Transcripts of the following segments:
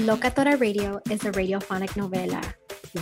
Locatora Radio is a radiophonic novela.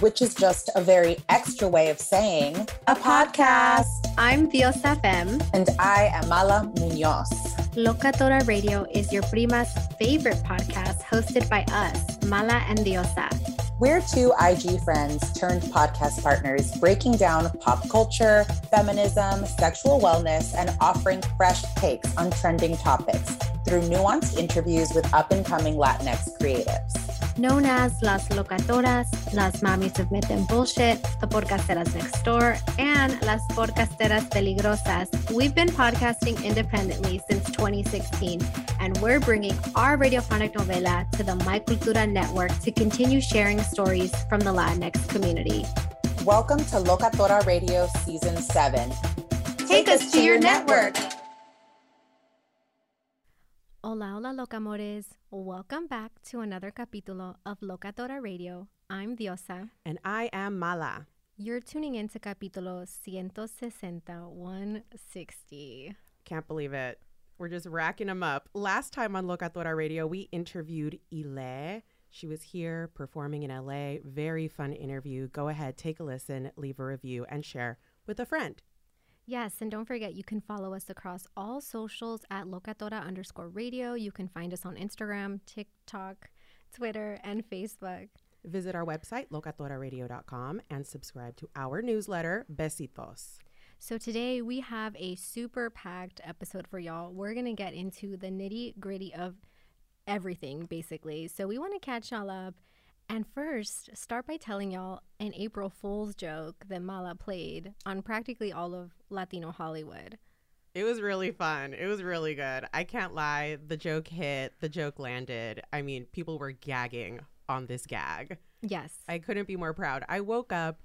Which is just a very extra way of saying a podcast. I'm Diosa Fem. And I am Mala Munoz. Locatora Radio is your prima's favorite podcast hosted by us, Mala and Diosa. We're two IG friends turned podcast partners breaking down pop culture, feminism, sexual wellness, and offering fresh takes on trending topics through nuanced interviews with up and coming Latinx creatives. Known as Las Locatoras, Las Mamis of Myth and Bullshit, The Podcasteras Next Door, and Las Podcasteras Peligrosas, we've been podcasting independently since 2016, and we're bringing our radiophonic novela to the My Cultura network to continue sharing stories from the Latinx community. Welcome to Locatora Radio Season 7. Take us to your network. Hola, hola, locamores. Welcome back to another capítulo of Locatora Radio. I'm Diosa. And I am Mala. You're tuning in to capítulo 160, 160. Can't believe it. We're just racking them up. Last time on Locatora Radio, we interviewed Ile. She was here performing in LA. Very fun interview. Go ahead, take a listen, leave a review, and share with a friend. Yes, and don't forget you can follow us across all socials at locatora underscore radio. You can find us on Instagram, TikTok, Twitter, and Facebook. Visit our website, locatoraradio.com, and subscribe to our newsletter, Besitos. So today we have a super packed episode for y'all. We're going to get into the nitty gritty of everything, basically. So we want to catch y'all up and first, start by telling y'all an April Fool's joke that Mala played on practically all of Latino Hollywood. It was really fun. It was really good. I can't lie. The joke hit, the joke landed. I mean, people were gagging on this gag. Yes. I couldn't be more proud. I woke up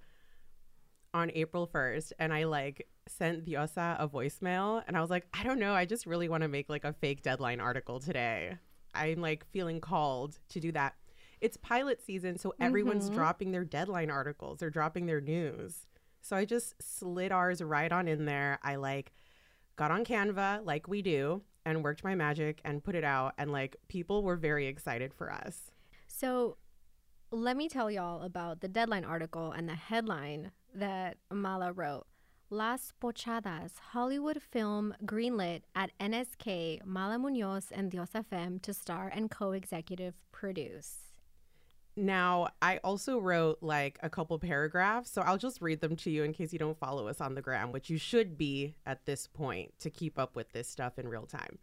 on April 1st and I like sent Diosa a voicemail and I was like, I don't know. I just really want to make like a fake deadline article today. I'm like feeling called to do that it's pilot season, so everyone's mm-hmm. dropping their deadline articles. They're dropping their news. So I just slid ours right on in there. I like got on Canva like we do and worked my magic and put it out and like people were very excited for us. So let me tell y'all about the deadline article and the headline that Mala wrote. Las Pochadas, Hollywood film greenlit at NSK, Mala Munoz and Diosa Fem to star and co-executive produce. Now, I also wrote like a couple paragraphs, so I'll just read them to you in case you don't follow us on the gram, which you should be at this point to keep up with this stuff in real time.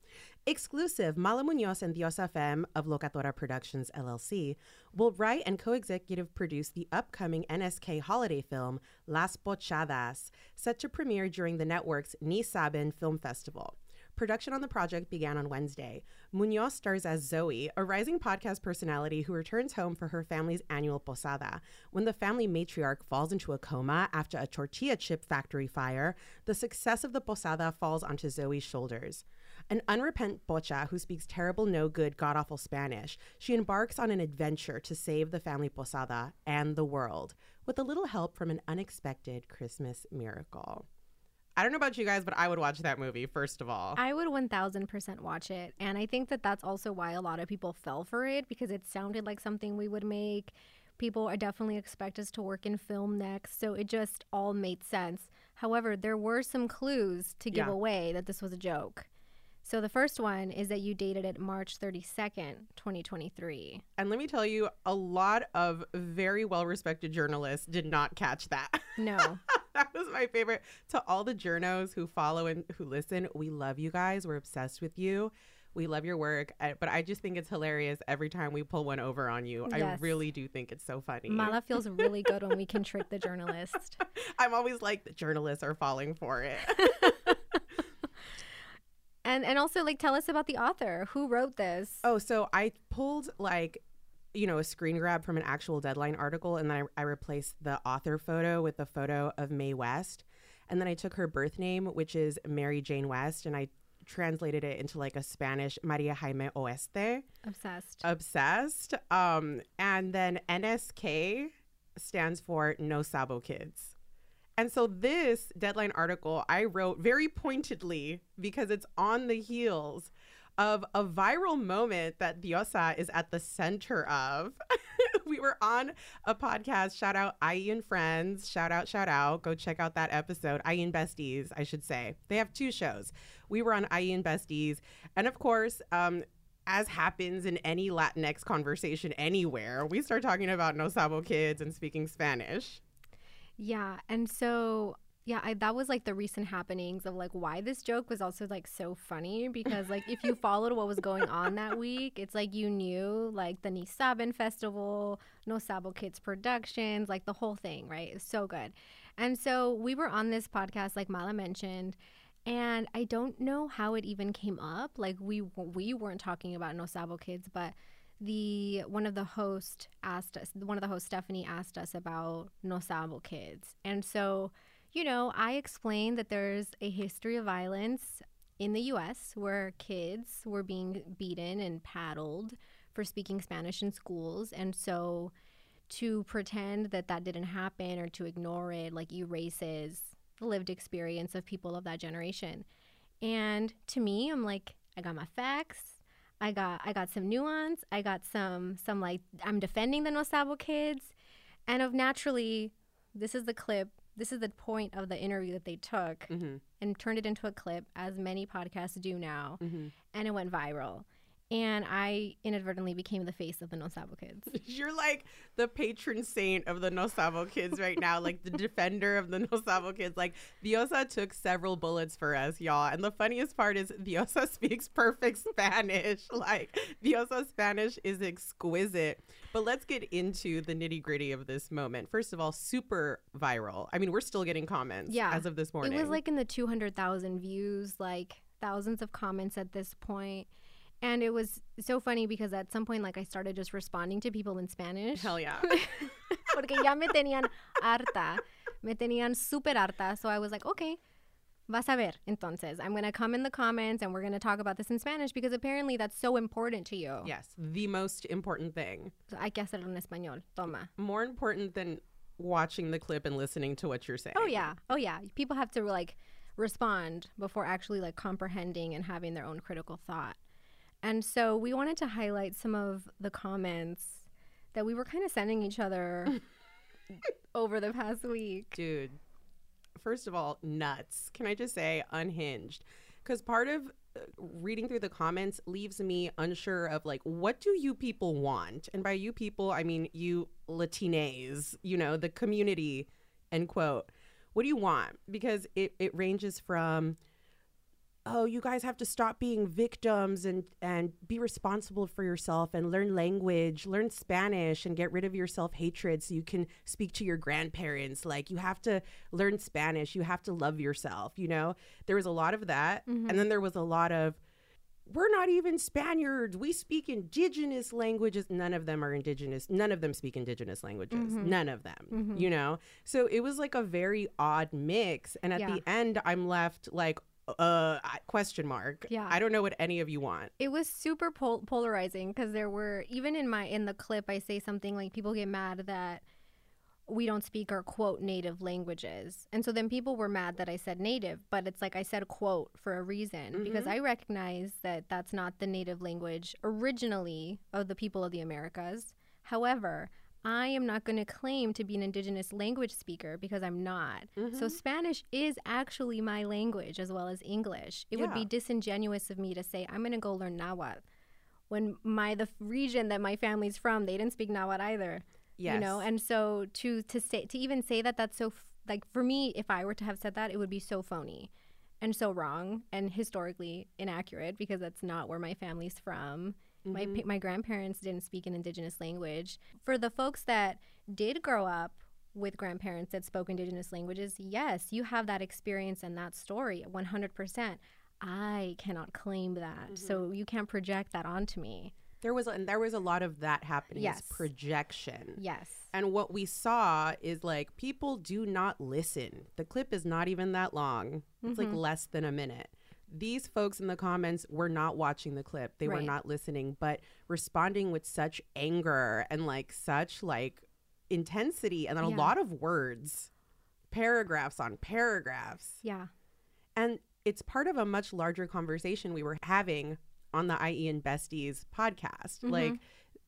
Exclusive Mala Munoz and Diosa Fem of Locatora Productions LLC will write and co executive produce the upcoming NSK holiday film Las Pochadas, set to premiere during the network's Ni Saben Film Festival. Production on the project began on Wednesday. Munoz stars as Zoe, a rising podcast personality who returns home for her family's annual posada. When the family matriarch falls into a coma after a tortilla chip factory fire, the success of the posada falls onto Zoe's shoulders. An unrepentant pocha who speaks terrible, no good, god awful Spanish, she embarks on an adventure to save the family posada and the world with a little help from an unexpected Christmas miracle. I don't know about you guys, but I would watch that movie, first of all. I would 1000% watch it. And I think that that's also why a lot of people fell for it because it sounded like something we would make. People are definitely expect us to work in film next. So it just all made sense. However, there were some clues to give Yeah. away that this was a joke. So the first one is that you dated it March 32nd, 2023. and let me tell you, a lot of very well respected journalists did not catch that. No. that was my favorite. To all the journos who follow and who listen, we love you guys. We're obsessed with you. We love your work. But I just think it's hilarious every time we pull one over on you. I really do think it's so funny. Mala feels really good when we can trick the journalist. I'm always like, the journalists are falling for it. And and also like tell us about the author. Who wrote this? Oh, so I pulled like, you know, a screen grab from an actual deadline article, and then I, I replaced the author photo with the photo of Mae West. And then I took her birth name, which is Mary Jane West, and I translated it into like a Spanish Maria Jaime Oeste. Obsessed. Obsessed. Um, and then NSK stands for No Sabo Kids. And so this deadline article I wrote very pointedly because it's on the heels of a viral moment that Diosa is at the center of. we were on a podcast. Shout out IE and Friends. Shout out, shout out. Go check out that episode. IE and Besties, I should say. They have two shows. We were on IE and Besties. And of course, um, as happens in any Latinx conversation anywhere, we start talking about No Sabo kids and speaking Spanish. Yeah, and so yeah, I, that was like the recent happenings of like why this joke was also like so funny because like if you followed what was going on that week, it's like you knew like the Ni Saben Festival, No Sabo Kids Productions, like the whole thing, right? It's so good. And so we were on this podcast, like Mala mentioned, and I don't know how it even came up. Like we we weren't talking about No Sabo Kids, but the one of the host asked us one of the hosts stephanie asked us about no sabo kids and so you know i explained that there's a history of violence in the us where kids were being beaten and paddled for speaking spanish in schools and so to pretend that that didn't happen or to ignore it like erases the lived experience of people of that generation and to me i'm like i got my facts I got I got some nuance. I got some some like I'm defending the No Sabo kids, and of naturally, this is the clip. This is the point of the interview that they took mm-hmm. and turned it into a clip, as many podcasts do now, mm-hmm. and it went viral. And I inadvertently became the face of the No Sabo kids. You're like the patron saint of the No Sabo kids right now, like the defender of the No Sabo kids. Like Diosa took several bullets for us, y'all. And the funniest part is Diosa speaks perfect Spanish. Like Diosa Spanish is exquisite. But let's get into the nitty gritty of this moment. First of all, super viral. I mean, we're still getting comments Yeah, as of this morning. It was like in the 200,000 views, like thousands of comments at this point. And it was so funny because at some point, like, I started just responding to people in Spanish. hell yeah. Porque ya me tenían harta. Me tenían súper harta. So I was like, okay, vas a ver. Entonces, I'm going to come in the comments and we're going to talk about this in Spanish because apparently that's so important to you. yes, the most important thing. Hay que hacerlo en español. Toma. More important than watching the clip and listening to what you're oh, saying. Oh, yeah. Oh, yeah. People have to, like, respond before actually, like, comprehending and having their own critical thought. And so we wanted to highlight some of the comments that we were kind of sending each other over the past week. dude first of all nuts. Can i just say unhinged? Because part of uh, reading through the comments leaves me unsure of like what do you people want? And by you people i mean you latines you know the community end quote. What do you want? Because it, it ranges from oh you guys have to stop being victims and and be responsible for yourself and learn language learn spanish and get rid of your self-hatred so you can speak to your grandparents like you have to learn spanish you have to love yourself you know there was a lot of that mm-hmm. and then there was a lot of we're not even Spaniards. We speak indigenous languages. None of them are indigenous. None of them speak indigenous languages. Mm-hmm. None of them, mm-hmm. you know? So it was like a very odd mix. And at Yeah. the end, I'm left like, uh question mark. Yeah. I don't know what any of you want. it was super pol- polarizing because there were even in my in the clip i say something like people get mad that we don't speak our quote native languages and so then people were mad that i said native but it's like i said quote for a reason because i recognize that that's not the native language originally of the people of the americas however I am not going to claim to be an indigenous language speaker because I'm not. So mm-hmm. Spanish is actually my language as well as English. It would be disingenuous of me to say I'm going to go learn Nahuatl when my the region that my family's from they didn't speak Nahuatl either. Yes. You know, and so to to say to even say that that's so f- like for me if I were to have said that it would be so phony and so wrong and historically inaccurate because that's not where my family's from. My pa- my grandparents didn't speak an indigenous language. For the folks that did grow up with grandparents that spoke indigenous languages, yes, you have that experience and that story 100%. I cannot claim that. So you can't project that onto me. There was and there was a lot of that happening. Yes. Projection. Yes. And what we saw is like people do not listen. The clip is not even that long. It's Mm-hmm. like less than a minute. These folks in the comments were not watching the clip. They were not listening, but responding with such anger and like such like intensity and then a lot of words, paragraphs on paragraphs. Yeah. And it's part of a much larger conversation we were having on the IE and Besties podcast. Mm-hmm. Like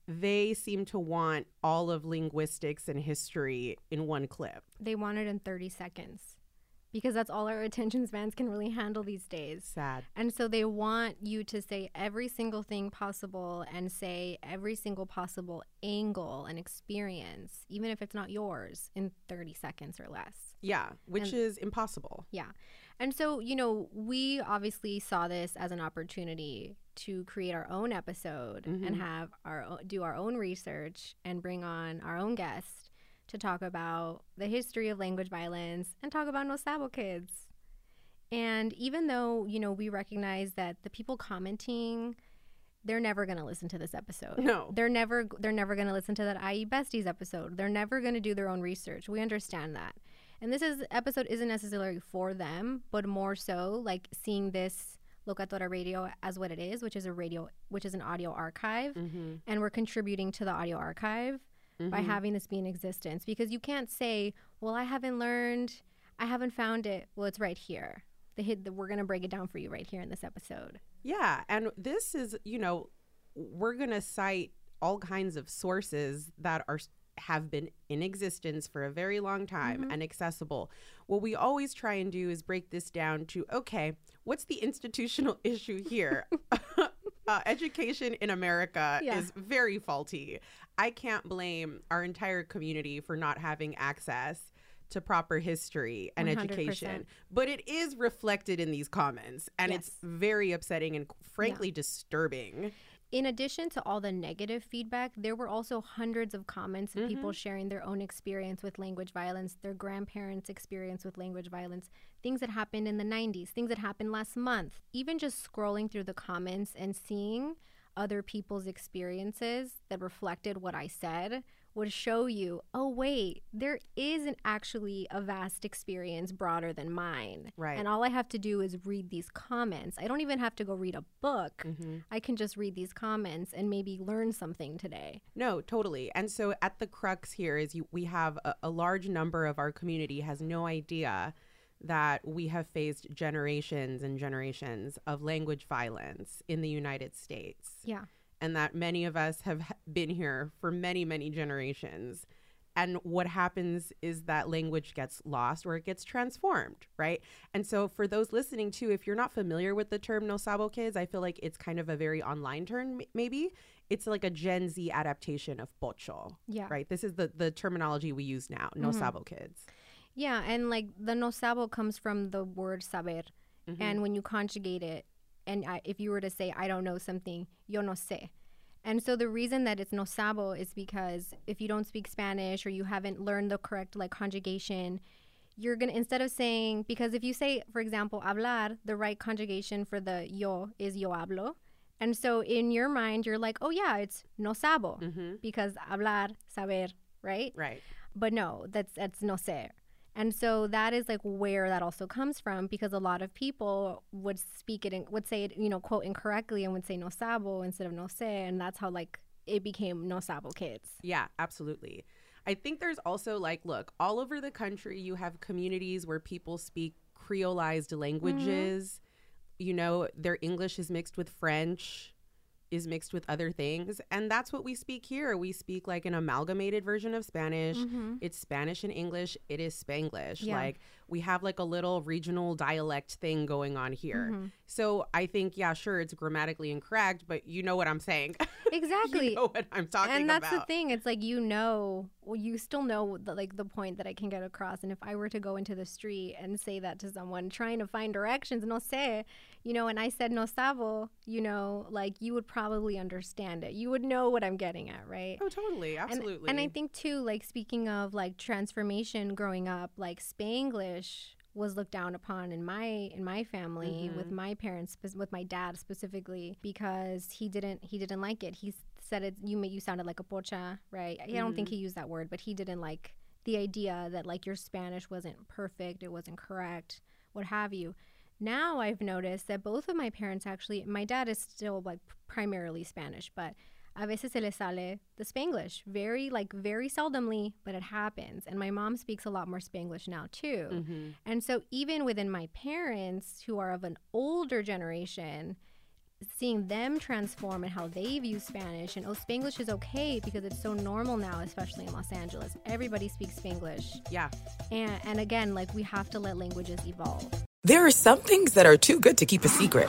they seem to want all of linguistics and history in one clip. They want it in 30 seconds because that's all our attention spans can really handle these days. Sad. And so they want you to say every single thing possible and say every single possible angle and experience, even if it's not yours, in 30 seconds or less. Yeah, which is impossible. Yeah. And so, you know, we obviously saw this as an opportunity to create our own episode and mm-hmm. have our do our own research and bring on our own guest to talk about the history of language violence and talk about No Sabo kids. And even though, you know, we recognize that the people commenting they're never going to listen to this episode. No. They're never they're never going to listen to that IE Besties episode. They're never going to do their own research. We understand that. And this is episode isn't necessarily for them, but more so like seeing this Locatora Radio as what it is, which is a radio which is an audio archive mm-hmm. and we're contributing to the audio archive by having this be in existence because you can't say, "Well, I haven't learned, I haven't found it." Well, it's right here. The hit we're going to break it down for you right here in this episode. Yeah, and this is, you know, we're going to cite all kinds of sources that are have been in existence for a very long time and accessible. What we always try and do is break this down to okay, what's the institutional issue here? uh, education in America Yeah. is very faulty. I can't blame our entire community for not having access to proper history and 100%. education, but it is reflected in these comments, and it's very upsetting and frankly disturbing. In addition to all the negative feedback, there were also hundreds of comments of people mm-hmm. sharing their own experience with language violence, their grandparents' experience with language violence, things that happened in the 90s, things that happened last month. Even just scrolling through the comments and seeing other people's experiences that reflected what I said would show you, oh, wait, there isn't actually a vast experience broader than mine. Right. And all I have to do is read these comments. I don't even have to go read a book. Mm-hmm. I can just read these comments and maybe learn something today. No, totally. And so at the crux here is you, we have a, a large number of our community has no idea that we have faced generations and generations of language violence in the United States. Yeah. and that many of us have been here for many, many generations. And what happens is that language gets lost or it gets transformed, right? And so, for those listening too, if you're not familiar with the term No Sabo Kids, I feel like it's kind of a very online term, maybe. It's like a Gen Z adaptation of Pocho, Yeah. right? This is the, the terminology we use now, No mm-hmm. Sabo Kids. Yeah. And like the no sabo comes from the word saber. Mm-hmm. And when you conjugate it, and I, if you were to say, I don't know something, yo no sé. And so the reason that it's no sabo is because if you don't speak Spanish or you haven't learned the correct like conjugation, you're gonna instead of saying because if you say, for example, hablar, the right conjugation for the yo is yo hablo. And so in your mind, you're like, oh yeah, it's no sabo because hablar, saber, right? Right. But no, that's that's no ser. And so that is like where that also comes from because a lot of people would speak it and would say it, you know, quote incorrectly and would say no sabo instead of no sé. And that's how like it became no sabo kids. Yeah, absolutely. I think there's also like, look, all over the country, you have communities where people speak creolized mm-hmm. languages. You know, their English is mixed with French, is mixed with other things. And that's what we speak here. We speak like an amalgamated version of Spanish. Mm-hmm. It's Spanish and English, it is Spanglish. Yeah. Like we have like a little regional dialect thing going on here. Mm-hmm. So I think, yeah, sure, it's grammatically incorrect, but you know what I'm saying. Exactly. you know what I'm talking and that's about. the thing it's like you know well, you still know the, like the point that i can get across and if i were to go into the street and say that to someone trying to find directions no sé you know and i said no sabo you know like you would probably understand it you would know what i'm getting at right Oh, totally. And- Absolutely. And, I think too, like speaking of like transformation growing up, like Spanglish was looked down upon in my in my family with mm-hmm. my parents with my dad specifically because he didn't he didn't like it. He said it you you sounded like a pocha, right? I don't think mm-hmm. he used that word, but he didn't like the idea that like your Spanish wasn't perfect, it wasn't correct, what have you. Now I've noticed that both of my parents actually my dad is still like primarily Spanish, but a veces se le sale the Spanglish very like very seldomly, but it happens. And my mom speaks a lot more Spanglish now too. Mm-hmm. And so even within my parents who are of an older generation, seeing them transform and how they view Spanish and oh Spanglish is okay because it's so normal now, especially in Los Angeles. Everybody speaks Spanglish. yeah. And and again, like we have to let languages evolve. There are some things that are too good to keep a secret.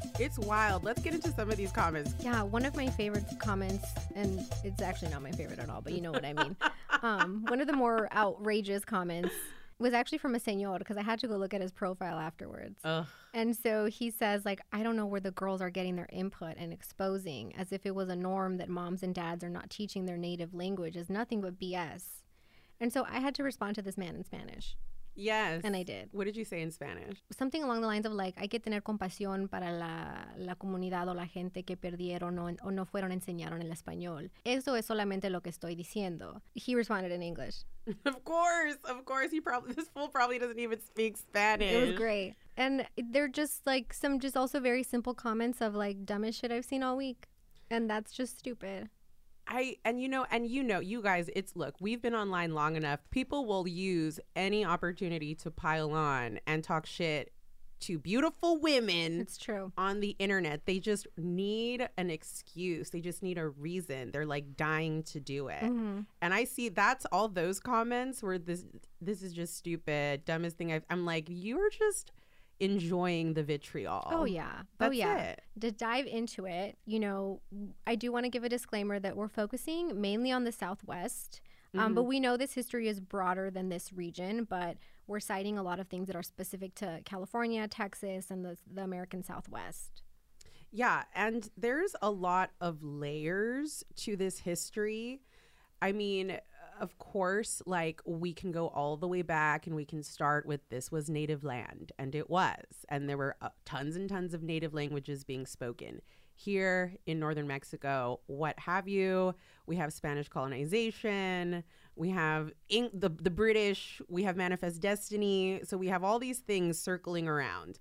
It's wild. Let's get into some of these comments. Yeah, one of my favorite comments, and it's actually not my favorite at all, but you know what I mean. um, one of the more outrageous comments was actually from a senor because I had to go look at his profile afterwards. Ugh. And so he says, like, I don't know where the girls are getting their input and exposing as if it was a norm that moms and dads are not teaching their native language is nothing but BS. And so I had to respond to this man in Spanish. Yes. And I did. What did you say in Spanish? Something along the lines of like, hay que tener compasión para la, la comunidad o la gente que perdieron o, o no fueron enseñaron el español. Eso es solamente lo que estoy diciendo. He responded in English. Of course, of course. He probably this fool probably doesn't even speak Spanish. It was great. And they're just like some just also very simple comments of like dumbest shit I've seen all week. And that's just stupid. I and you know and you know you guys it's look we've been online long enough. People will use any opportunity to pile on and talk shit to beautiful women It's true. on the internet. They just need an excuse. They just need a reason. They're like dying to do it. Mm-hmm. and i see that's all those comments where this this is just stupid dumbest thing I've, i'm like you're just enjoying the vitriol Oh yeah. oh yeah. it. To dive into it, you know, I do want to give a disclaimer that we're focusing mainly on the Southwest. Um, but we know this history is broader than this region, but we're citing a lot of things that are specific to California, Texas, and the, the American Southwest. Yeah, and there's a lot of layers to this history. I mean, of course, like we can go all the way back and we can start with this was native land, and it was. And there were uh, tons and tons of native languages being spoken here in northern Mexico, what have you. We have Spanish colonization, we have the, the British, we have Manifest Destiny. So we have all these things circling around.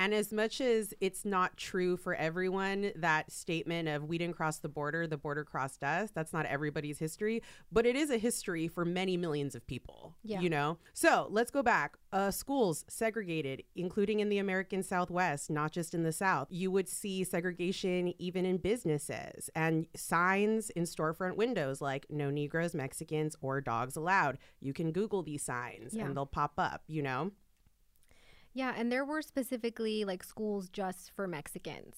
And as much as it's not true for everyone, that statement of we didn't cross the border, the border crossed us, that's not everybody's history, but it is a history for many millions of people. Yeah. You know? So let's go back. Uh, schools segregated, including in the American Southwest, not just in the South. You would see segregation even in businesses and signs in storefront windows like no Negroes, Mexicans, or dogs allowed. You can Google these signs Yeah. and they'll pop up, you know? Yeah, and there were specifically like schools just for Mexicans.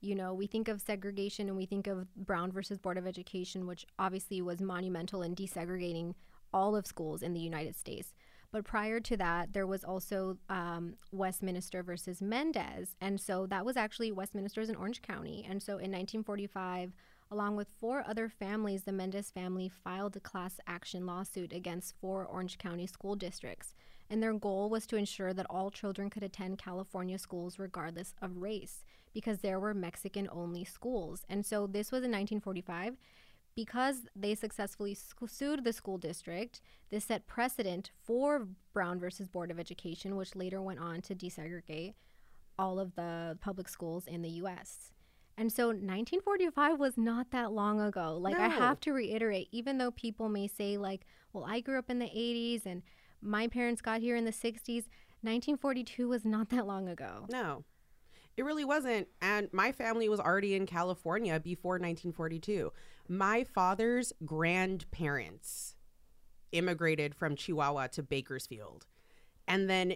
You know, we think of segregation and we think of Brown versus Board of Education, which obviously was monumental in desegregating all of schools in the United States. But prior to that, there was also um, Westminster versus Mendez. And so that was actually Westminster's in Orange County. And so in 1945, along with four other families, the Mendez family filed a class action lawsuit against four Orange County school districts. And their goal was to ensure that all children could attend California schools regardless of race, because there were Mexican only schools. And so this was in 1945 because they successfully sued the school district, this set precedent for Brown versus Board of Education, which later went on to desegregate all of the public schools in the US. And so 1945 was not that long ago. Like I have to reiterate, even though people may say like, well, I grew up in the 80s and my parents got here in the 60s, 1942 was not that long ago. No, it really wasn't. And my family was already in California before 1942. My father's grandparents immigrated from Chihuahua to Bakersfield and then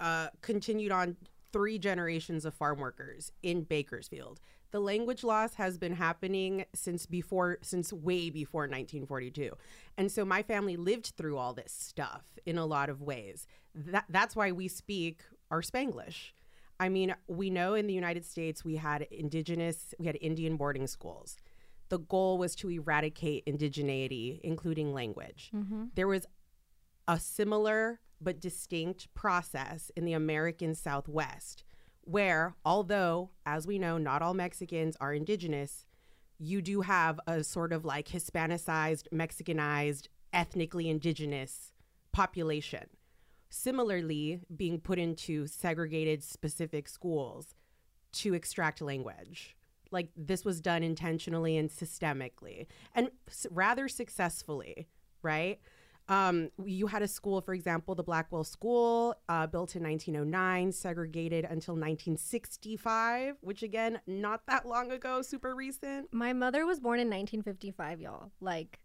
uh, continued on three generations of farm workers in Bakersfield. The language loss has been happening since before, since way before 1942. And so my family lived through all this stuff in a lot of ways. That, that's why we speak our Spanglish. I mean, we know in the United States we had indigenous, we had Indian boarding schools. The goal was to eradicate indigeneity, including language. Mm-hmm. There was a similar but distinct process in the American Southwest, where, although, as we know, not all Mexicans are indigenous, you do have a sort of like Hispanicized, Mexicanized, ethnically indigenous population. Similarly, being put into segregated specific schools to extract language. Like this was done intentionally and systemically and rather successfully, right? Um, you had a school, for example, the Blackwell School, uh, built in 1909, segregated until 1965, which again, not that long ago, super recent. My mother was born in 1955, y'all. Like,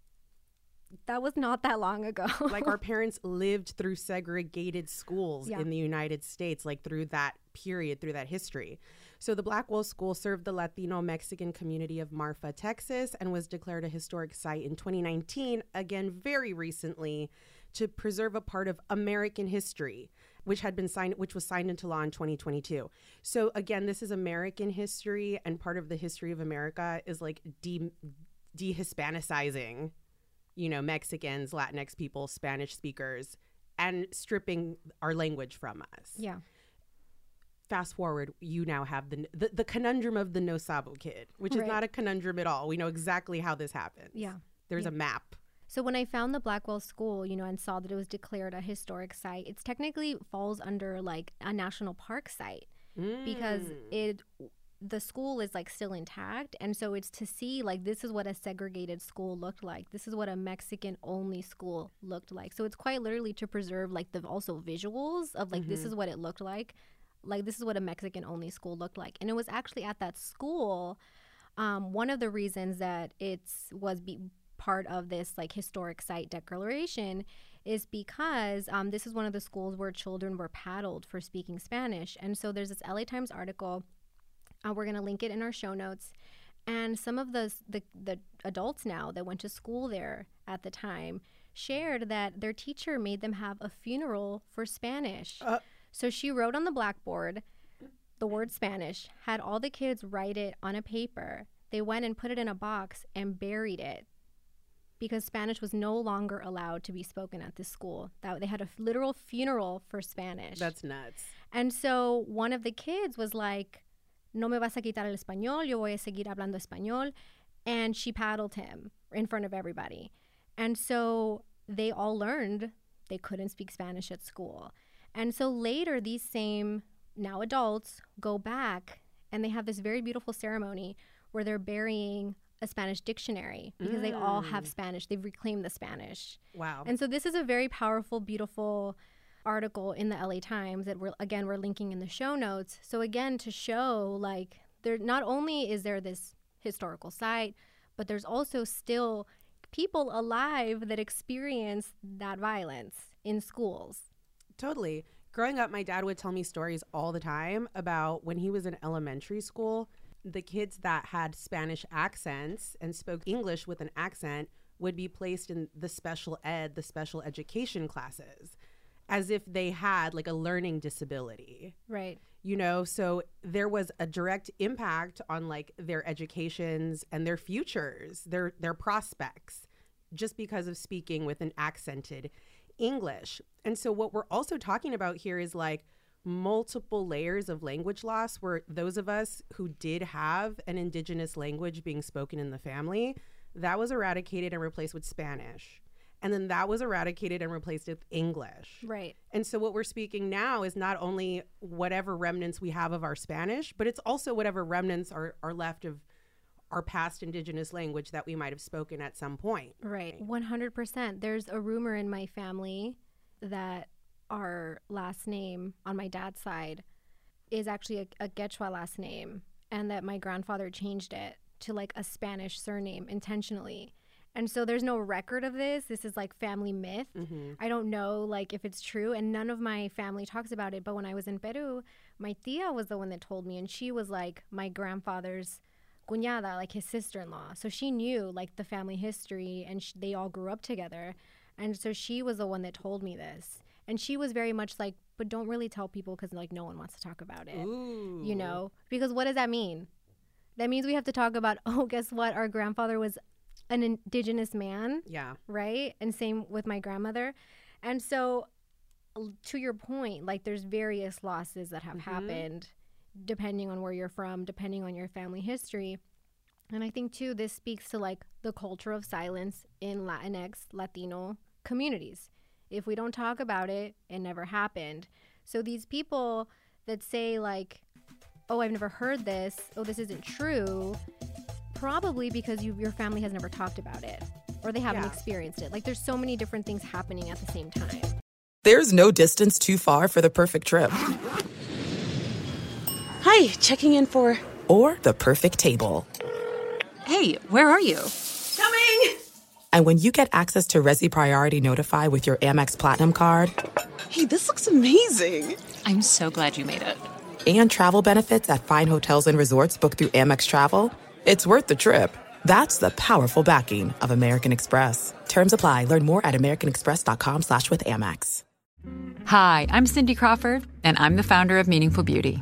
that was not that long ago. like our parents lived through segregated schools Yeah. in the United States, like through that period, through that history. So the Blackwell School served the Latino Mexican community of Marfa, Texas, and was declared a historic site in 2019, again, very recently, to preserve a part of American history. Which had been signed, which was signed into law in 2022. So again, this is American history, and part of the history of America is like de de-Hispanicizing you know, Mexicans, Latinx people, Spanish speakers, and stripping our language from us. yeah. Fast forward, you now have the the, the conundrum of the no sabo kid, which is not a conundrum at all. We know exactly how this happens. Yeah. There's a map. So when I found the Blackwell School, you know, and saw that it was declared a historic site, it's technically falls under like a national park site because mm. it the school is like still intact and so it's to see like this is what a segregated school looked like this is what a mexican only school looked like so it's quite literally to preserve like the also visuals of like this mm-hmm. is what it looked like like this is what a mexican only school looked like and it was actually at that school um, one of the reasons that it's was be part of this like historic site declaration is because um, this is one of the schools where children were paddled for speaking Spanish, and so there's this LA Times article. Uh, we're gonna link it in our show notes, and some of the the the adults now that went to school there at the time shared that their teacher made them have a funeral for Spanish. So she wrote on the blackboard the word Spanish, had all the kids write it on a paper. They went and put it in a box and buried it. because Spanish was no longer allowed to be spoken at this school. That they had a f- literal funeral for Spanish. That's nuts. And so one of the kids was like, "No me vas a quitar el español. Yo voy a seguir hablando español." And she paddled him in front of everybody. And so they all learned they couldn't speak Spanish at school. And so later these same now adults go back and they have this very beautiful ceremony where they're burying a Spanish dictionary because they all have mm. Spanish. They've reclaimed the Spanish. Wow. And so this is a very powerful, beautiful article in the LA Times that we're again we're linking in the show notes. So again to show like there not only is there this historical site, but there's also still people alive that experience that violence in schools. Totally. Growing up, my dad would tell me stories all the time about when he was in elementary school. The kids that had Spanish accents and spoke English with an accent would be placed in the special ed, the special education classes, as if they had like a learning disability. Right. You know, so there was a direct impact on like their educations and their futures, their their prospects, just because of speaking with an accented English. And so, what we're also talking about here is like multiple layers of language loss, where those of us who did have an indigenous language being spoken in the family, that was eradicated and replaced with Spanish. And then that was eradicated and replaced with English. Right. And so, what we're speaking now is not only whatever remnants we have of our Spanish, but it's also whatever remnants are, are left of our past indigenous language that we might have spoken at some point. Right. 100%. There's a rumor in my family that our last name on my dad's side is actually a, a Quechua last name and that my grandfather changed it to like a Spanish surname intentionally. And so there's no record of this. This is like family myth. Mm-hmm. I don't know like if it's true and none of my family talks about it, but when I was in Peru, my tia was the one that told me and she was like my grandfather's cuñada, like his sister-in-law. So she knew like the family history and sh- they all grew up together. And so she was the one that told me this. And she was very much like, but don't really tell people because like no one wants to talk about it. You know? Because what does that mean? That means we have to talk about, oh, guess what? Our grandfather was an indigenous man Yeah. right? And same with my grandmother. And so, to your point, like there's various losses that have mm-hmm. happened depending on where you're from, depending on your family history. And I think too, this speaks to like the culture of silence in Latinx, Latino communities. If we don't talk about it, it never happened. So these people that say, like, oh, I've never heard this, oh, this isn't true, probably because you, your family has never talked about it or they haven't Yeah. experienced it. Like, there's so many different things happening at the same time. There's no distance too far for the perfect trip. Hi, checking in for. Or the perfect table. Hey, where are you? Coming! And when you get access to Resy Priority Notify with your Amex Platinum card Hey, this looks amazing! I'm so glad you made it. and travel benefits at fine hotels and resorts booked through Amex Travel, it's worth the trip. That's the powerful backing of American Express. Terms apply. Learn more at americanexpress.com slash with Amex. Hi, I'm Cindy Crawford, and I'm the founder of Meaningful Beauty.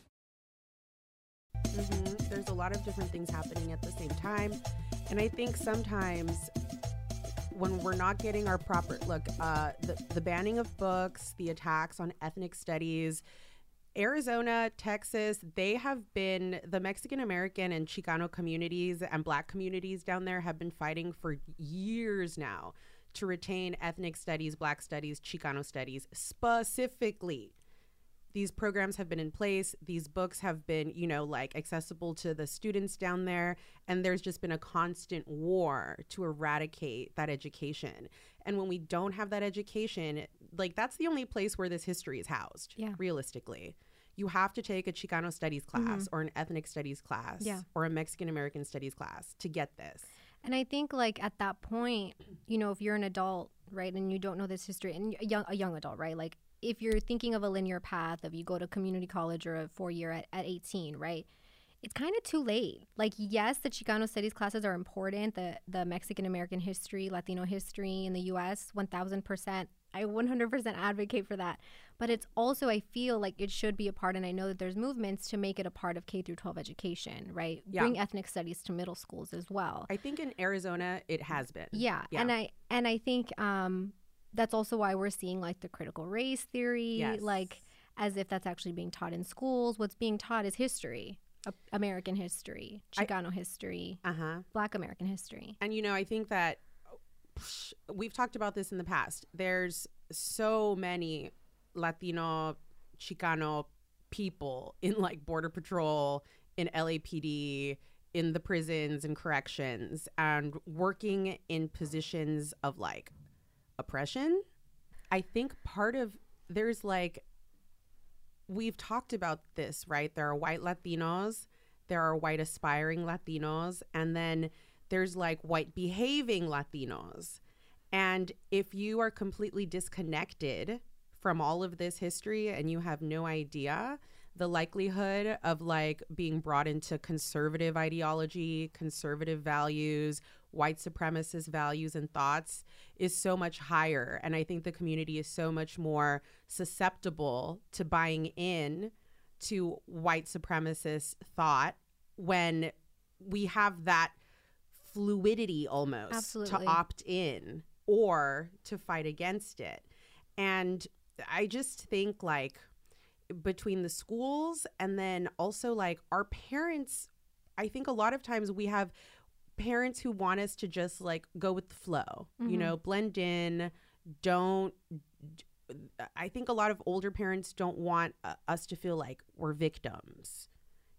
Hmm There's a lot of different things happening at the same time. And I think sometimes when we're not getting our proper look, uh, the, the banning of books, the attacks on ethnic studies, Arizona, Texas, they have been the Mexican American and Chicano communities and black communities down there have been fighting for years now to retain ethnic studies, black studies, Chicano studies specifically. These programs have been in place. These books have been, you know, like accessible to the students down there. And there's just been a constant war to eradicate that education. And when we don't have that education, like that's the only place where this history is housed, Yeah. realistically. You have to take a Chicano studies mm-hmm. class or an ethnic studies class Yeah. or a Mexican American studies class to get this. And I think like at that point, you know, if you're an adult, right, and you don't know this history, and a young, a young adult, right, like if you're thinking of a linear path of you go to community college or a four year at, at 18, right, it's kind of too late. Like yes, the Chicano studies classes are important. The the Mexican American history, Latino history in the U.S. 1,000 percent. I 100% advocate for that. But it's also, I feel like it should be a part, and I know that there's movements to make it a part of K through 12 education, right? Yeah. Bring ethnic studies to middle schools as well. I think in Arizona, it has been. Yeah, and I and I think um, that's also why we're seeing like the critical race theory, Yes. like as if that's actually being taught in schools. What's being taught is history, American history, Chicano history, Uh huh. Black American history. And you know, I think that we've talked about this in the past. There's so many Latino, Chicano people in like Border Patrol, in LAPD, in the prisons and corrections, and working in positions of like oppression. I think part of there's like we've talked about this, right? There are white Latinos, there are white aspiring Latinos, and then there's like white behaving Latinos. And if you are completely disconnected from all of this history and you have no idea, the likelihood of like being brought into conservative ideology, conservative values, white supremacist values and thoughts is so much higher. And I think the community is so much more susceptible to buying in to white supremacist thought when we have that fluidity almost Absolutely. to opt in or to fight against it. And I just think like between the schools and then also like our parents, I think a lot of times we have parents who want us to just like go with the flow, you know, blend in, don't. I think a lot of older parents don't want uh, us to feel like we're victims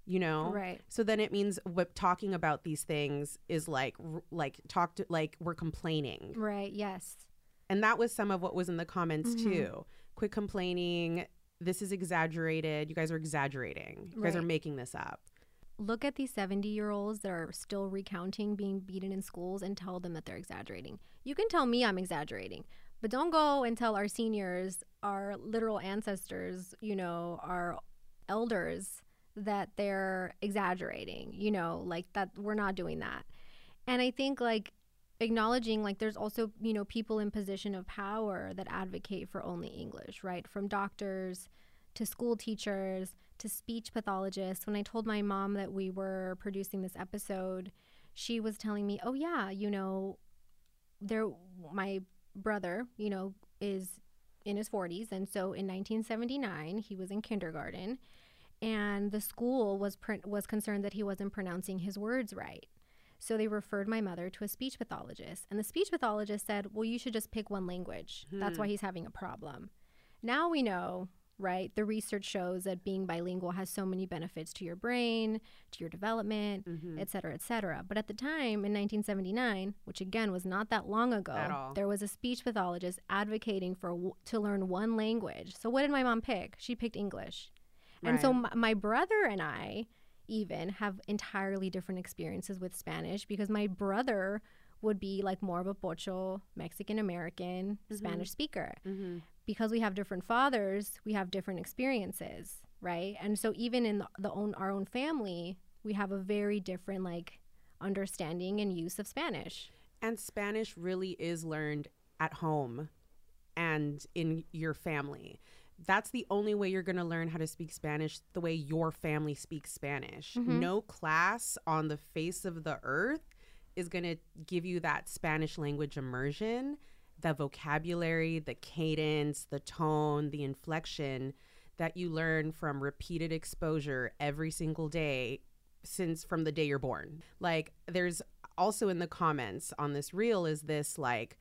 you know Right. so then it means what talking about these things is like r- like talk to like we're complaining Right. Yes. and that was some of what was in the comments too quit complaining this is exaggerated you guys are exaggerating you guys are making this up Look at these 70 year olds that are still recounting being beaten in schools and tell them that they're exaggerating. You can tell me I'm exaggerating, but don't go and tell our seniors, our literal ancestors, you know, our elders that they're exaggerating, you know, like that we're not doing that. And I think like acknowledging like there's also, you know, people in position of power that advocate for only English, right? From doctors to school teachers to speech pathologists. When I told my mom that we were producing this episode, she was telling me, "Oh yeah, you know, there my brother, you know, is in his 40s and so in 1979 he was in kindergarten and the school was pr- was concerned that he wasn't pronouncing his words right. So they referred my mother to a speech pathologist and the speech pathologist said, "Well, you should just pick one language. That's why hmm. he's having a problem." Now we know, right? The research shows that being bilingual has so many benefits to your brain, to your development, mm-hmm. et cetera, et cetera. But at the time in 1979, which again was not that long ago, there was a speech pathologist advocating for w- to learn one language. So what did my mom pick? She picked English. And so my, my brother and I even have entirely different experiences with Spanish because my brother would be like more of a pocho Mexican American mm-hmm. Spanish speaker. Mm-hmm. Because we have different fathers, we have different experiences, right? And so even in the, the own our own family, we have a very different like understanding and use of Spanish. and spanish really is learned at home and in your family that's the only way you're going to learn how to speak Spanish the way your family speaks Spanish. Mm-hmm. No class on the face of the earth is going to give you that Spanish language immersion, the vocabulary, the cadence, the tone, the inflection that you learn from repeated exposure every single day since from the day you're born. Like there's also in the comments on this reel is this like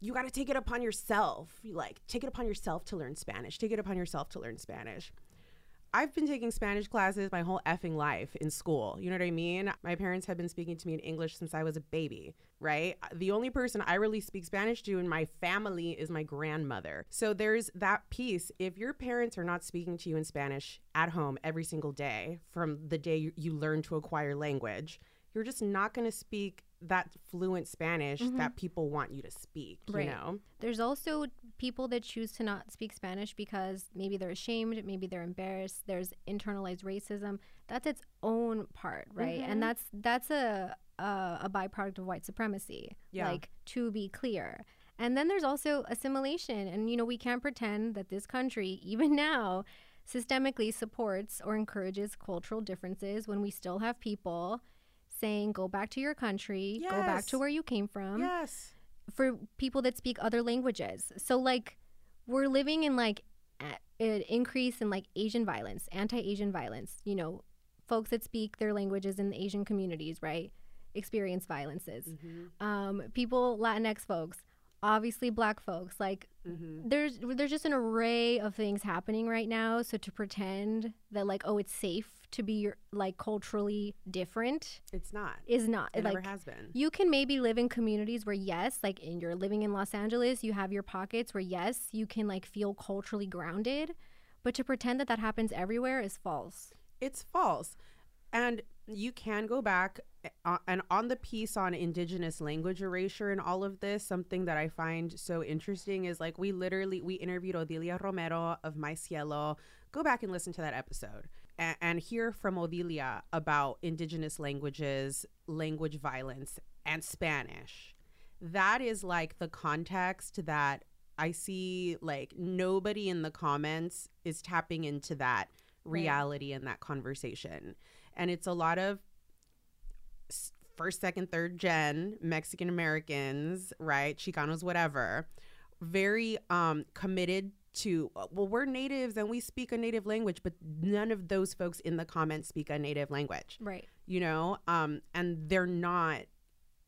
you got to take it upon yourself. You like take it upon yourself to learn Spanish. Take it upon yourself to learn Spanish. I've been taking Spanish classes my whole effing life in school. You know what I mean? My parents have been speaking to me in English since I was a baby, right? Uh, the only person I really speak Spanish to in my family is my grandmother. So there's that piece. If your parents are not speaking to you in Spanish at home every single day from the day you, you learn to acquire language, you're just not going to speak that fluent Spanish Mhm. that people want you to speak, you know? There's also people that choose to not speak Spanish because maybe they're ashamed, maybe they're embarrassed. There's internalized racism. That's its own part, right? Mhm. And that's that's a, a a byproduct of white supremacy. Yeah. Like to be clear. And then there's also assimilation, and you know we can't pretend that this country, even now, systemically supports or encourages cultural differences when we still have people saying go back to your country, go back to where you came from Yes. for people that speak other languages. So like we're living in like an increase in like Asian violence, anti-Asian violence, you know, folks that speak their languages in the Asian communities, right? Experience violences. Um, people Latinx folks, obviously black folks, like there's there's just an array of things happening right now, so to pretend that like oh it's safe to be like culturally different It's not. is not It like never has been. you can maybe live in communities where yes like in you're living in los angeles you have your pockets where yes you can like feel culturally grounded but to pretend that that happens everywhere is false It's false. And you can go back uh, and on the piece on indigenous language erasure and all of this, something that I find so interesting is like we literally we interviewed Odilia Romero of My Cielo. Go back and listen to that episode and, and hear from Odilia about indigenous languages, language violence, and Spanish. That is like the context that I see like nobody in the comments is tapping into that reality and that conversation. And it's a lot of first, second, third gen Mexican Americans, right? Chicanos, whatever, very um, committed to, uh, well, we're natives and we speak a native language, but none of those folks in the comments speak a native language. Right. You know um and they're not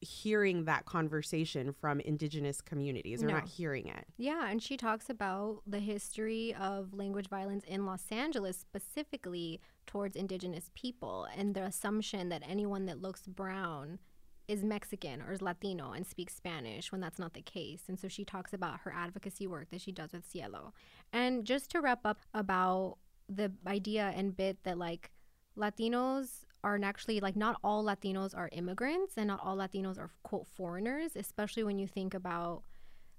hearing that conversation from indigenous communities they're No. not hearing it. Yeah and she talks about the history of language violence in los angeles specifically towards indigenous people and the assumption that anyone that looks brown is Mexican or is Latino and speaks Spanish when that's not the case. And so she talks about her advocacy work that she does with Cielo. And just to wrap up about the idea and bit that like Latinos are actually like not all Latinos are immigrants and not all Latinos are quote foreigners, especially when you think about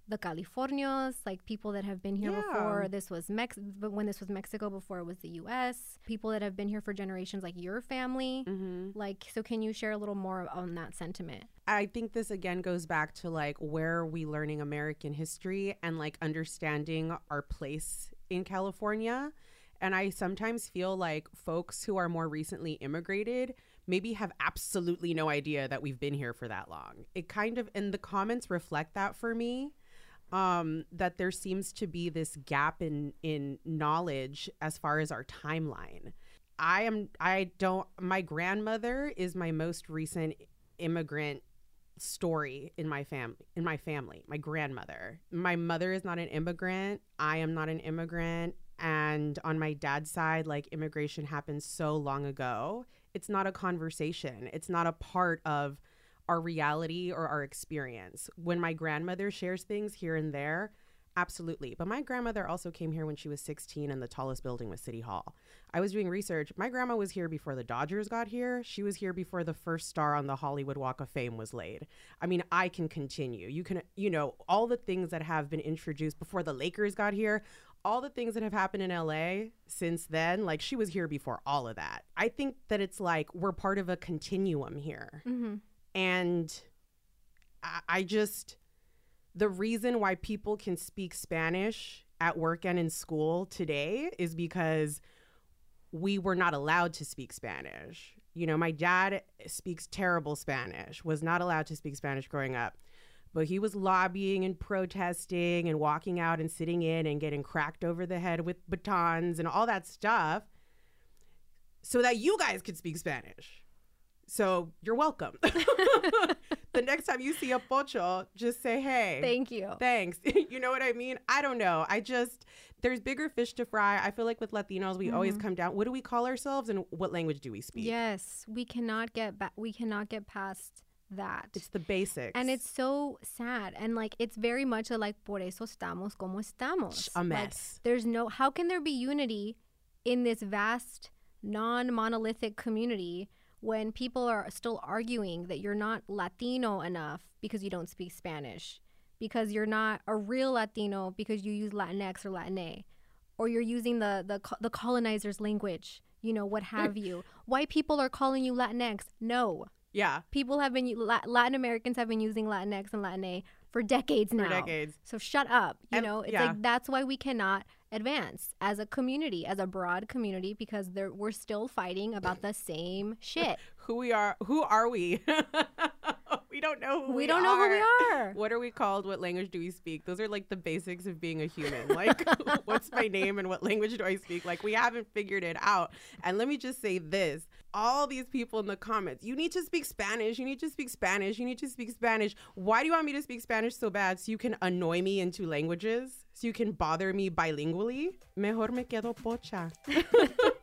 the Californios, like people that have been here Yeah. before this was Mex but when this was Mexico before it was the US, people that have been here for generations like your family. Mm-hmm. Like so can you share a little more on that sentiment? i think this again goes back to like where are we learning american history and like understanding our place in california and i sometimes feel like folks who are more recently immigrated maybe have absolutely no idea that we've been here for that long it kind of and the comments reflect that for me um, that there seems to be this gap in in knowledge as far as our timeline. I am I don't my grandmother is my most recent immigrant story in my family in my family my grandmother. My mother is not an immigrant. I am not an immigrant. And on my dad's side like immigration happened so long ago. It's not a conversation. It's not a part of our reality or our experience. When my grandmother shares things here and there absolutely. But my grandmother also came here when she was 16 and the tallest building was city hall. I was doing research. My grandma was here before the dodgers got here. She was here before the first star on the hollywood walk of fame was laid. I mean i can continue. You can you know all the things that have been introduced before the lakers got here all the things that have happened in LA since then, like she was here before all of that. I think that it's like we're part of a continuum here. Mm-hmm. And I, just, the reason why people can speak Spanish at work and in school today is because we were not allowed to speak Spanish. You know, my dad speaks terrible Spanish, was not allowed to speak Spanish growing up. but he was lobbying and protesting and walking out and sitting in and getting cracked over the head with batons and all that stuff so that you guys could speak Spanish. So you're welcome. the next time you see a pocho, just say, hey. Thank you. Thanks. you know what I mean? I don't know. I just, there's bigger fish to fry. I feel like with Latinos, we always Mhm. come down. What do we call ourselves and what language do we speak? Yes, we cannot get back. We cannot get past that. It's the basics. and it's so sad and like it's very much a like por eso estamos como estamos a Like, there's no how can there be unity in this vast non-monolithic community when people are still arguing that you're not latino enough because you don't speak spanish because you're not a real latino because you use latinx or latina or you're using the the, the colonizer's language you know what have you white people are calling you latinx no yeah. people have been Latin Americans have been using Latinx and Latina for decades now. For decades. So shut up. You And- know, it's yeah. like that's why we cannot advance as a community, as a broad community, because we're still fighting about the same shit. Who we are, who are we? we don't know who We we, don't know who we are. What are we called? What language do we speak? Those are like the basics of being a human. Like, what's my name and what language do I speak? Like, we haven't figured it out. And let me just say this all these people in the comments, you need to speak Spanish. You need to speak Spanish. You need to speak Spanish. Why do you want me to speak Spanish so bad? So you can annoy me in two languages? So you can bother me bilingually? Mejor me quedo pocha.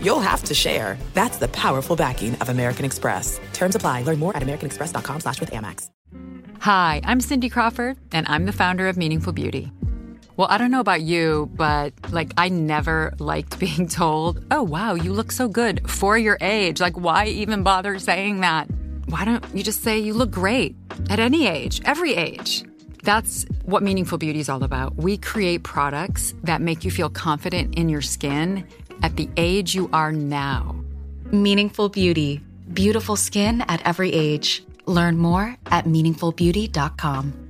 you'll have to share. That's the powerful backing of American Express. Terms apply. Learn more at americanexpress.com slash with Amex. Hi, I'm Cindy Crawford, and I'm the founder of Meaningful Beauty. Well, I don't know about you, but like, I never liked being told, oh, wow, you look so good for your age. Like, why even bother saying that? Why don't you just say you look great at any age, every age? That's what Meaningful Beauty is all about. We create products that make you feel confident in your skin at the age you are now. Meaningful Beauty. Beautiful skin at every age. Learn more at meaningfulbeauty.com.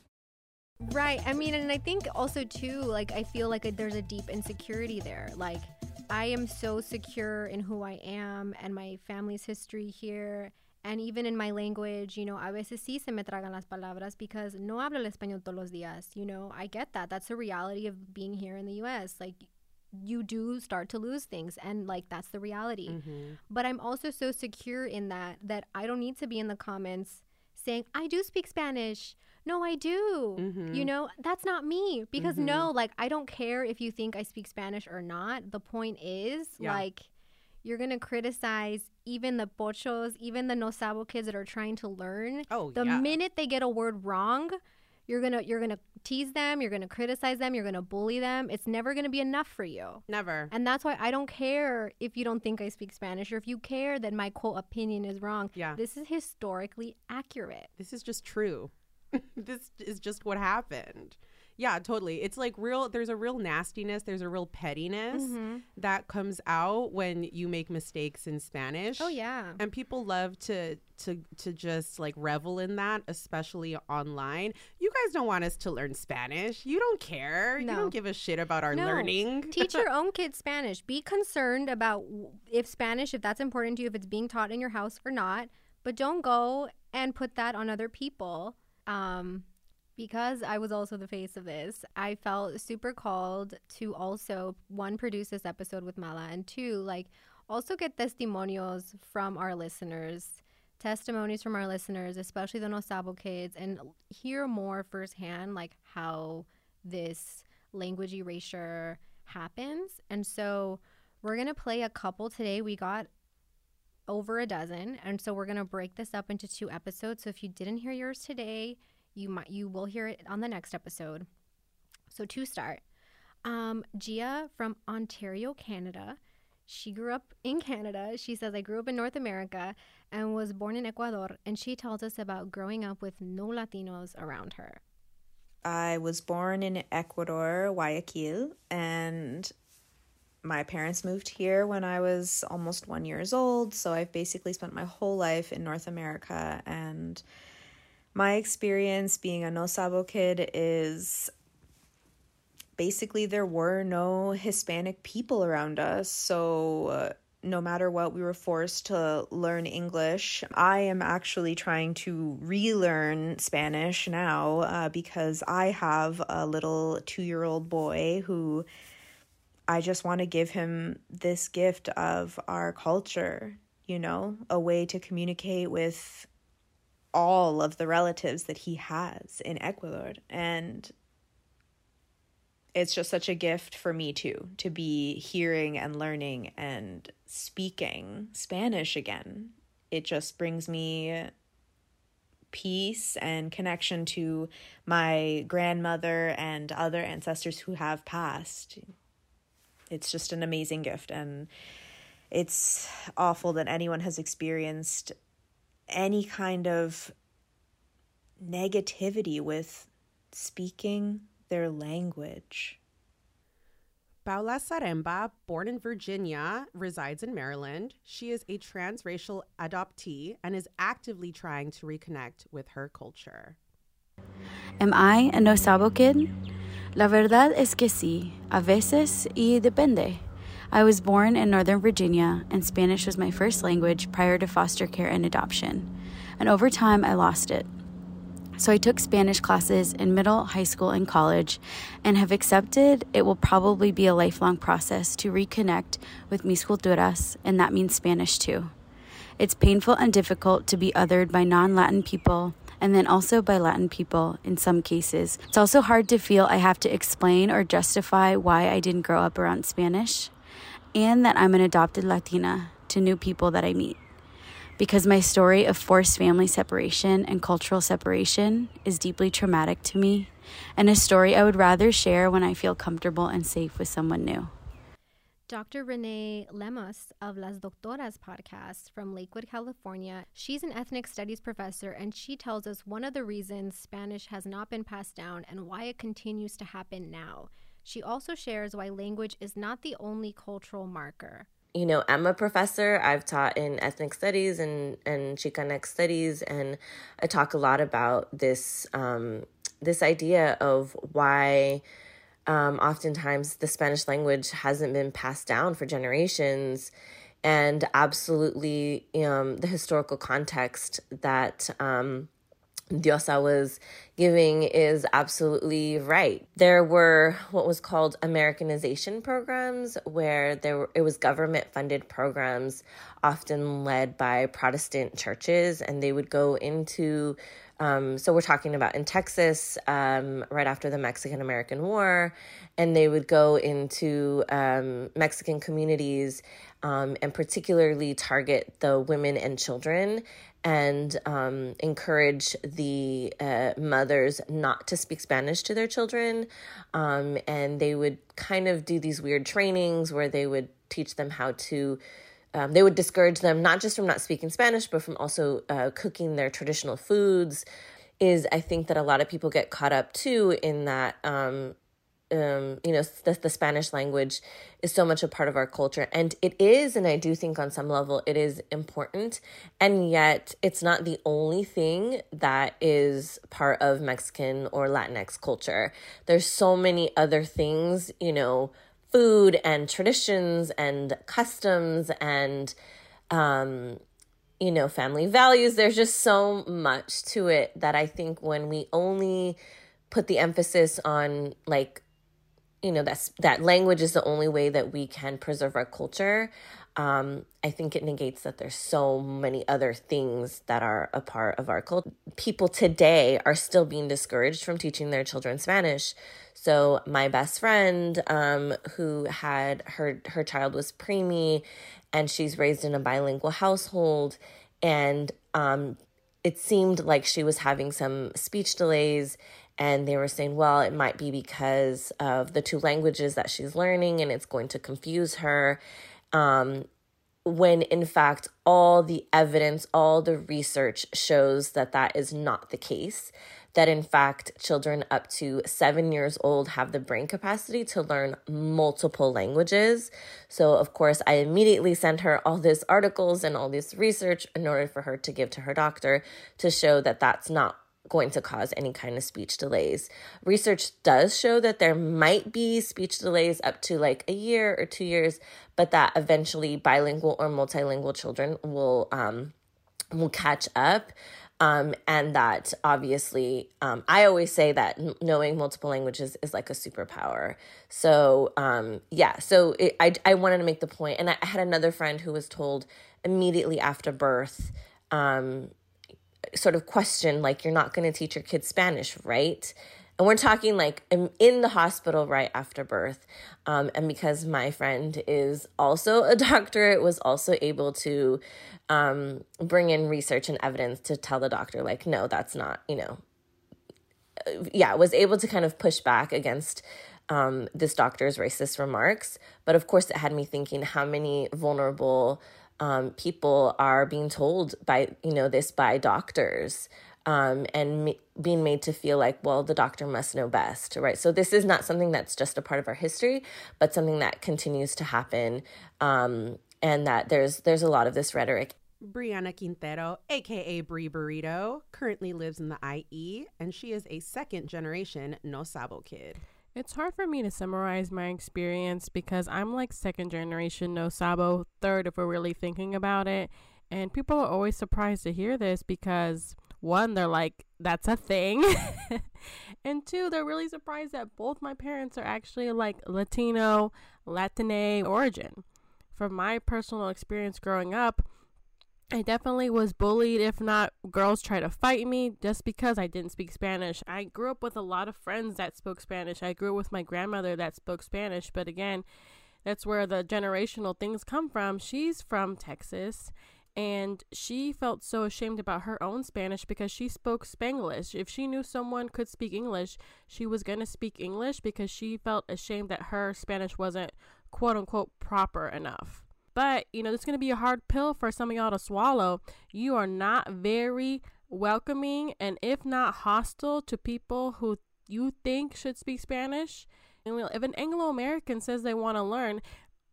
Right. I mean, and I think also too, like I feel like there's a deep insecurity there. Like I am so secure in who I am and my family's history here. And even in my language, you know, a veces sí se me tragan las palabras because no hablo el español todos los días. You know, I get that. That's the reality of being here in the US. Like, you do start to lose things. And, like, that's the reality. Mm-hmm. But I'm also so secure in that that I don't need to be in the comments saying, I do speak Spanish. No, I do. Mm-hmm. You know, that's not me. Because no, like, I don't care if you think I speak Spanish or not. The point is, Yeah. like, you're going to criticize even the pochos, even the no sabo kids that are trying to learn. Oh, the yeah. minute they get a word wrong, you're gonna you're gonna tease them, you're gonna criticize them, you're gonna bully them. It's never gonna be enough for you. Never. And that's why I don't care if you don't think I speak Spanish or if you care that my quote opinion is wrong. Yeah. This is historically accurate. this is just true. this is just what happened. Yeah, totally. It's like real there's a real nastiness, there's a real pettiness Mm-hmm. that comes out when you make mistakes in Spanish. Oh yeah. And people love to to to just like revel in that, especially online. You guys don't want us to learn Spanish. You don't care. You don't give a shit about our No. learning. Teach your own kids Spanish. Be concerned about if Spanish, if that's important to you, if it's being taught in your house or not. But don't go and put that on other people. Um, because I was also the face of this, I felt super called to also one produce this episode with Mala and two like also get testimonios from our listeners testimonies from our listeners, especially the No Sabo kids, and hear more firsthand, like how this language erasure happens. And so we're to play a couple today. We got over a dozen, and so we're going to break this up into two episodes. So if you didn't hear yours today, you might you will hear it on the next episode. So to start, um, Gia from Ontario, Canada. She grew up in Canada. She says, I grew up in North America and was born in Ecuador. And she tells us about growing up with no Latinos around her. I was born in Ecuador, Guayaquil, and my parents moved here when I was almost one years old. So I've basically spent my whole life in North America. And my experience being a no sabo kid is basically there were no Hispanic people around us. So uh, no matter what, we were forced to learn English. I am actually trying to relearn Spanish now uh, because I have a little two year old boy who I just want to give him this gift of our culture, you know, a way to communicate with all of the relatives that he has in Ecuador. And it's just such a gift for me too to be hearing and learning and speaking Spanish again. It just brings me peace and connection to my grandmother and other ancestors who have passed. It's just an amazing gift and it's awful that anyone has experienced any kind of negativity with speaking their language. Paula Zaremba, born in Virginia, resides in Maryland. She is a transracial adoptee and is actively trying to reconnect with her culture. Am I a no sabo kid? La verdad es que sí, a veces y depende. I was born in Northern Virginia, and Spanish was my first language prior to foster care and adoption. And over time, I lost it. So I took Spanish classes in middle, high school, and college, and have accepted it will probably be a lifelong process to reconnect with mis culturas, and that means Spanish too. It's painful and difficult to be othered by non Latin people and then also by Latin people in some cases. It's also hard to feel I have to explain or justify why I didn't grow up around Spanish and that I'm an adopted Latina to new people that I meet because my story of forced family separation and cultural separation is deeply traumatic to me, and a story I would rather share when I feel comfortable and safe with someone new. Dr. Rene Lemus of Las Doctoras podcast from Lakewood, California. She's an ethnic studies professor, and she tells us one of the reasons Spanish has not been passed down and why it continues to happen now. She also shares why language is not the only cultural marker you know, I'm a professor. I've taught in ethnic studies and and Chicanx studies, and I talk a lot about this um, this idea of why um, oftentimes the Spanish language hasn't been passed down for generations, and absolutely um, the historical context that um, Diosa was giving is absolutely right. There were what was called Americanization programs where there were, it was government funded programs often led by Protestant churches and they would go into um, so we're talking about in Texas um, right after the Mexican American War, and they would go into um, Mexican communities um, and particularly target the women and children and um, encourage the uh, mothers not to speak Spanish to their children. Um, and they would kind of do these weird trainings where they would teach them how to. Um, they would discourage them not just from not speaking Spanish, but from also uh, cooking their traditional foods. Is I think that a lot of people get caught up too in that um, um, you know, the, the Spanish language is so much a part of our culture. And it is, and I do think on some level it is important. And yet it's not the only thing that is part of Mexican or Latinx culture. There's so many other things, you know, food and traditions and customs and, um, you know, family values. There's just so much to it that I think when we only put the emphasis on like you know that's that language is the only way that we can preserve our culture um, I think it negates that there's so many other things that are a part of our culture. People today are still being discouraged from teaching their children Spanish. So my best friend, um, who had her her child was preemie, and she's raised in a bilingual household, and um, it seemed like she was having some speech delays and they were saying well it might be because of the two languages that she's learning and it's going to confuse her um, when in fact all the evidence all the research shows that that is not the case that in fact children up to seven years old have the brain capacity to learn multiple languages. So, of course, I immediately sent her all these articles and all this research in order for her to give to her doctor to show that that's not going to cause any kind of speech delays. Research does show that there might be speech delays up to like a year or two years, but that eventually bilingual or multilingual children will um, will catch up. Um, and that obviously, um, I always say that knowing multiple languages is like a superpower. So, um, yeah, so it, I, I wanted to make the point, and I had another friend who was told immediately after birth, um, sort of question, like, you're not going to teach your kids Spanish, right? And we're talking like i'm in the hospital right after birth. Um, and because my friend is also a doctor, it was also able to um, bring in research and evidence to tell the doctor, like, no, that's not, you know, uh, yeah, was able to kind of push back against um, this doctor's racist remarks. But of course, it had me thinking how many vulnerable um, people are being told by, you know, this by doctors um, and me- being made to feel like, well, the doctor must know best, right? So this is not something that's just a part of our history, but something that continues to happen, um, and that there's there's a lot of this rhetoric. Breana Quintero, aka Bre Burrito, currently lives in the IE, and she is a second generation No Sabo kid. It's hard for me to summarize my experience because I'm like second generation No Sabo, third if we're really thinking about it. And people are always surprised to hear this because one, they're like, that's a thing. and two, they're really surprised that both my parents are actually like Latino, Latine origin. From my personal experience growing up, I definitely was bullied, if not, girls try to fight me just because I didn't speak Spanish. I grew up with a lot of friends that spoke Spanish. I grew up with my grandmother that spoke Spanish, but again, that's where the generational things come from. She's from Texas and she felt so ashamed about her own Spanish because she spoke Spanglish. If she knew someone could speak English, she was going to speak English because she felt ashamed that her Spanish wasn't quote unquote proper enough. But, you know, it's going to be a hard pill for some of y'all to swallow. You are not very welcoming and, if not hostile, to people who you think should speak Spanish. And if an Anglo American says they want to learn,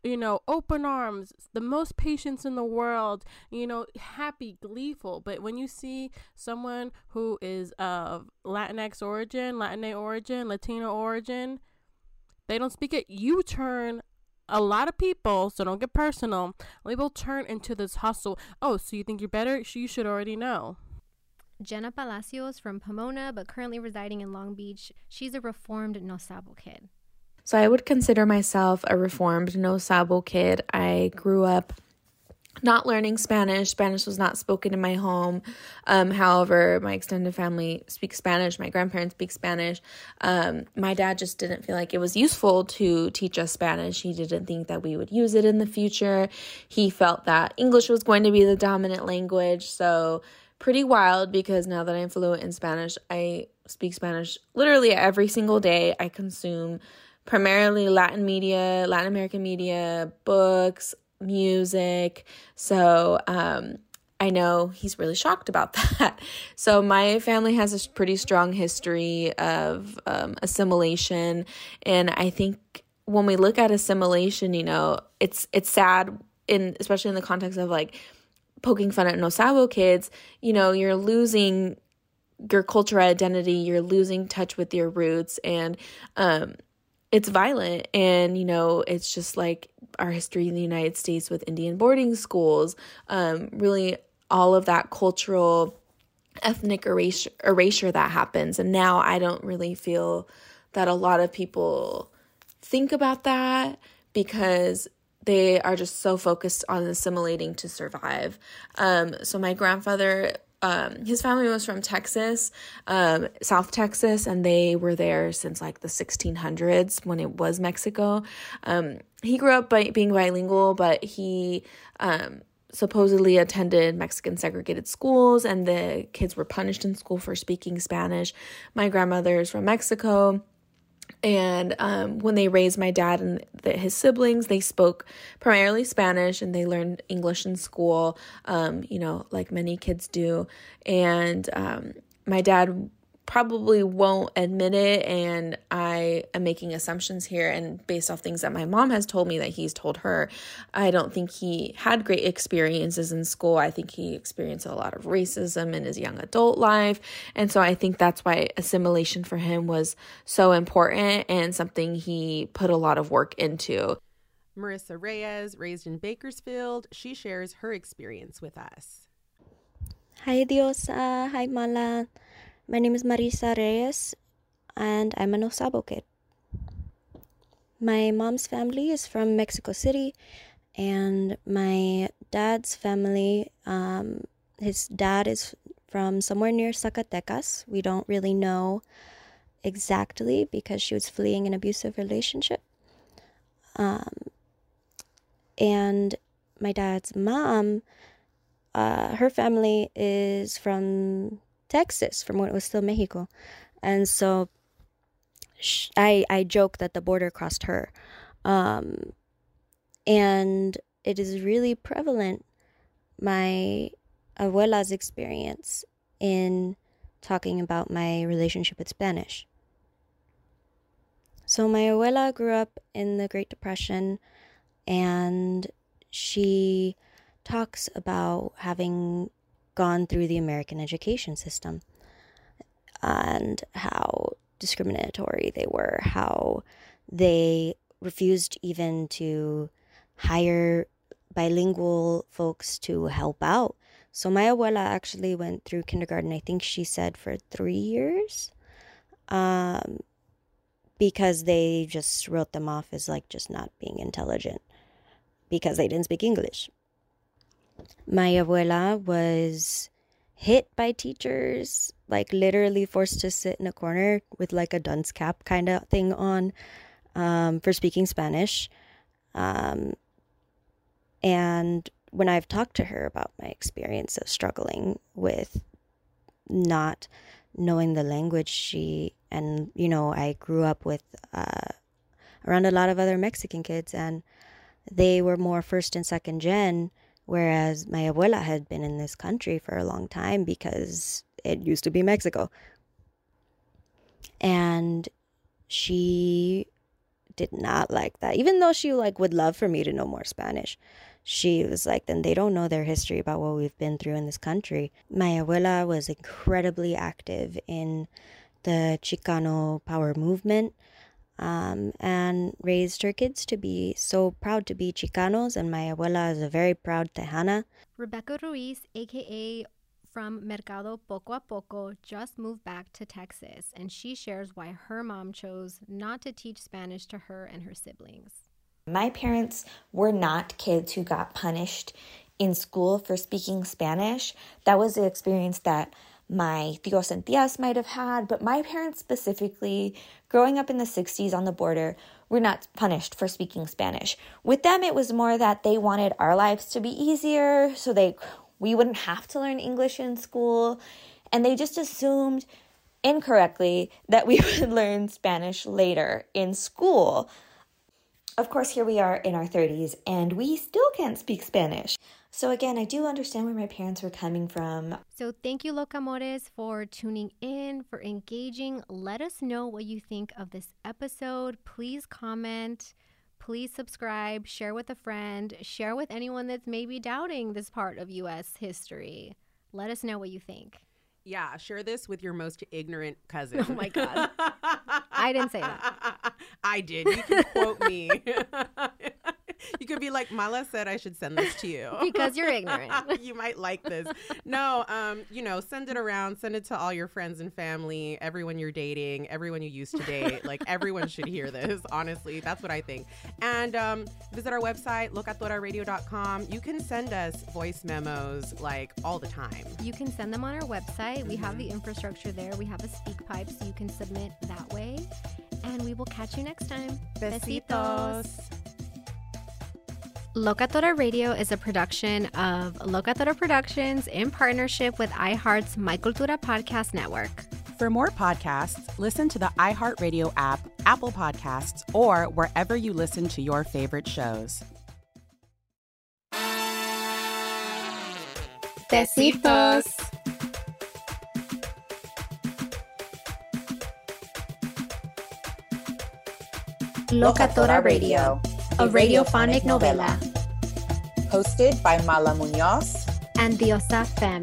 you know, open arms, the most patience in the world, you know, happy, gleeful. But when you see someone who is of Latinx origin, Latin origin, Latino origin, they don't speak it, you turn a lot of people, so don't get personal, they will turn into this hustle. Oh, so you think you're better? You should already know. Jenna Palacios from Pomona, but currently residing in Long Beach. She's a reformed No Sabo kid. So I would consider myself a reformed no sabo kid. I grew up not learning Spanish. Spanish was not spoken in my home. Um, however, my extended family speaks Spanish. My grandparents speak Spanish. Um, my dad just didn't feel like it was useful to teach us Spanish. He didn't think that we would use it in the future. He felt that English was going to be the dominant language. So, pretty wild because now that I'm fluent in Spanish, I speak Spanish literally every single day. I consume primarily Latin media, Latin American media, books, music. So, um, I know he's really shocked about that. So, my family has a pretty strong history of um, assimilation. And I think when we look at assimilation, you know, it's it's sad in especially in the context of like poking fun at no sabo kids, you know, you're losing your cultural identity, you're losing touch with your roots and um it's violent and you know it's just like our history in the united states with indian boarding schools um, really all of that cultural ethnic erasure, erasure that happens and now i don't really feel that a lot of people think about that because they are just so focused on assimilating to survive. Um, so my grandfather um, his family was from Texas, um, South Texas, and they were there since like the 1600s when it was Mexico. Um, he grew up by being bilingual, but he um, supposedly attended Mexican segregated schools, and the kids were punished in school for speaking Spanish. My grandmother is from Mexico and um, when they raised my dad and the, his siblings, they spoke primarily Spanish and they learned English in school, um, you know, like many kids do. And um, my dad probably won't admit it and I am making assumptions here and based off things that my mom has told me that he's told her I don't think he had great experiences in school. I think he experienced a lot of racism in his young adult life and so I think that's why assimilation for him was so important and something he put a lot of work into. Marissa Reyes raised in Bakersfield she shares her experience with us. Hi Diosa. Hi Mala my name is Marissa Reyes, and I'm a No Sabo kid. My mom's family is from Mexico City, and my dad's family, um, his dad is from somewhere near Zacatecas. We don't really know exactly because she was fleeing an abusive relationship. Um, and my dad's mom, uh, her family is from Texas from when it was still Mexico. And so I I joke that the border crossed her. Um, and it is really prevalent my abuela's experience in talking about my relationship with Spanish. So my abuela grew up in the Great Depression and she talks about having gone through the American education system and how discriminatory they were, how they refused even to hire bilingual folks to help out. So my abuela actually went through kindergarten, I think she said for three years, um, because they just wrote them off as like just not being intelligent because they didn't speak English my abuela was hit by teachers, like literally forced to sit in a corner with like a dunce cap kind of thing on um, for speaking Spanish. Um, and when I've talked to her about my experience of struggling with not knowing the language, she and you know I grew up with uh, around a lot of other Mexican kids, and they were more first and second gen Whereas my abuela had been in this country for a long time because it used to be Mexico. And she did not like that. Even though she like would love for me to know more Spanish. She was like, then they don't know their history about what we've been through in this country. My abuela was incredibly active in the Chicano power movement um, and raised her kids to be so proud to be Chicanos. And my abuela is a very proud Tejana. Rebeca Ruiz, aka from Mercado Poco a Poco, just moved back to Texas, and she shares why her mom chose not to teach Spanish to her and her siblings. My parents were not kids who got punished in school for speaking Spanish. That was the experience that my tios and tias might have had, but my parents specifically, growing up in the 60s on the border, were not punished for speaking Spanish. With them, it was more that they wanted our lives to be easier so they we wouldn't have to learn English in school, and they just assumed incorrectly that we would learn Spanish later in school. Of course, here we are in our 30s and we still can't speak Spanish. So, again, I do understand where my parents were coming from. So, thank you, Locamores, for tuning in, for engaging. Let us know what you think of this episode. Please comment. Please subscribe, share with a friend, share with anyone that's maybe doubting this part of U.S. history. Let us know what you think. Yeah, share this with your most ignorant cousin. Oh my God. I didn't say that. I did. You can quote me. you could be like, Mala said I should send this to you because you're ignorant. you might like this. No, um, you know, send it around, send it to all your friends and family, everyone you're dating, everyone you used to date. like everyone should hear this. Honestly, that's what I think. And um, visit our website, locatoraradio.com. You can send us voice memos like all the time. You can send them on our website. We have the infrastructure there. We have a speak pipe, so you can submit that way. And we will catch you next time. Besitos. Locatora Radio is a production of Locatora Productions in partnership with iHeart's My Cultura Podcast Network. For more podcasts, listen to the iHeartRadio app, Apple Podcasts, or wherever you listen to your favorite shows. Besitos. Locatora Radio, a radiophonic novela. Hosted by Mala Munoz and Diosa Fem.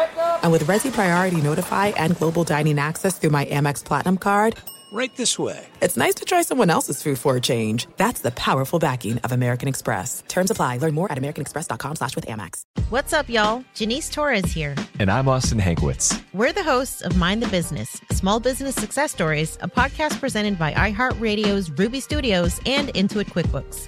And with Resy Priority Notify and Global Dining Access through my Amex Platinum card, Right this way. it's nice to try someone else's food for a change. That's the powerful backing of American Express. Terms apply. Learn more at americanexpress.com slash with Amex. What's up, y'all? Janice Torres here. And I'm Austin Hankwitz. We're the hosts of Mind the Business, Small Business Success Stories, a podcast presented by iHeartRadio's Ruby Studios and Intuit QuickBooks.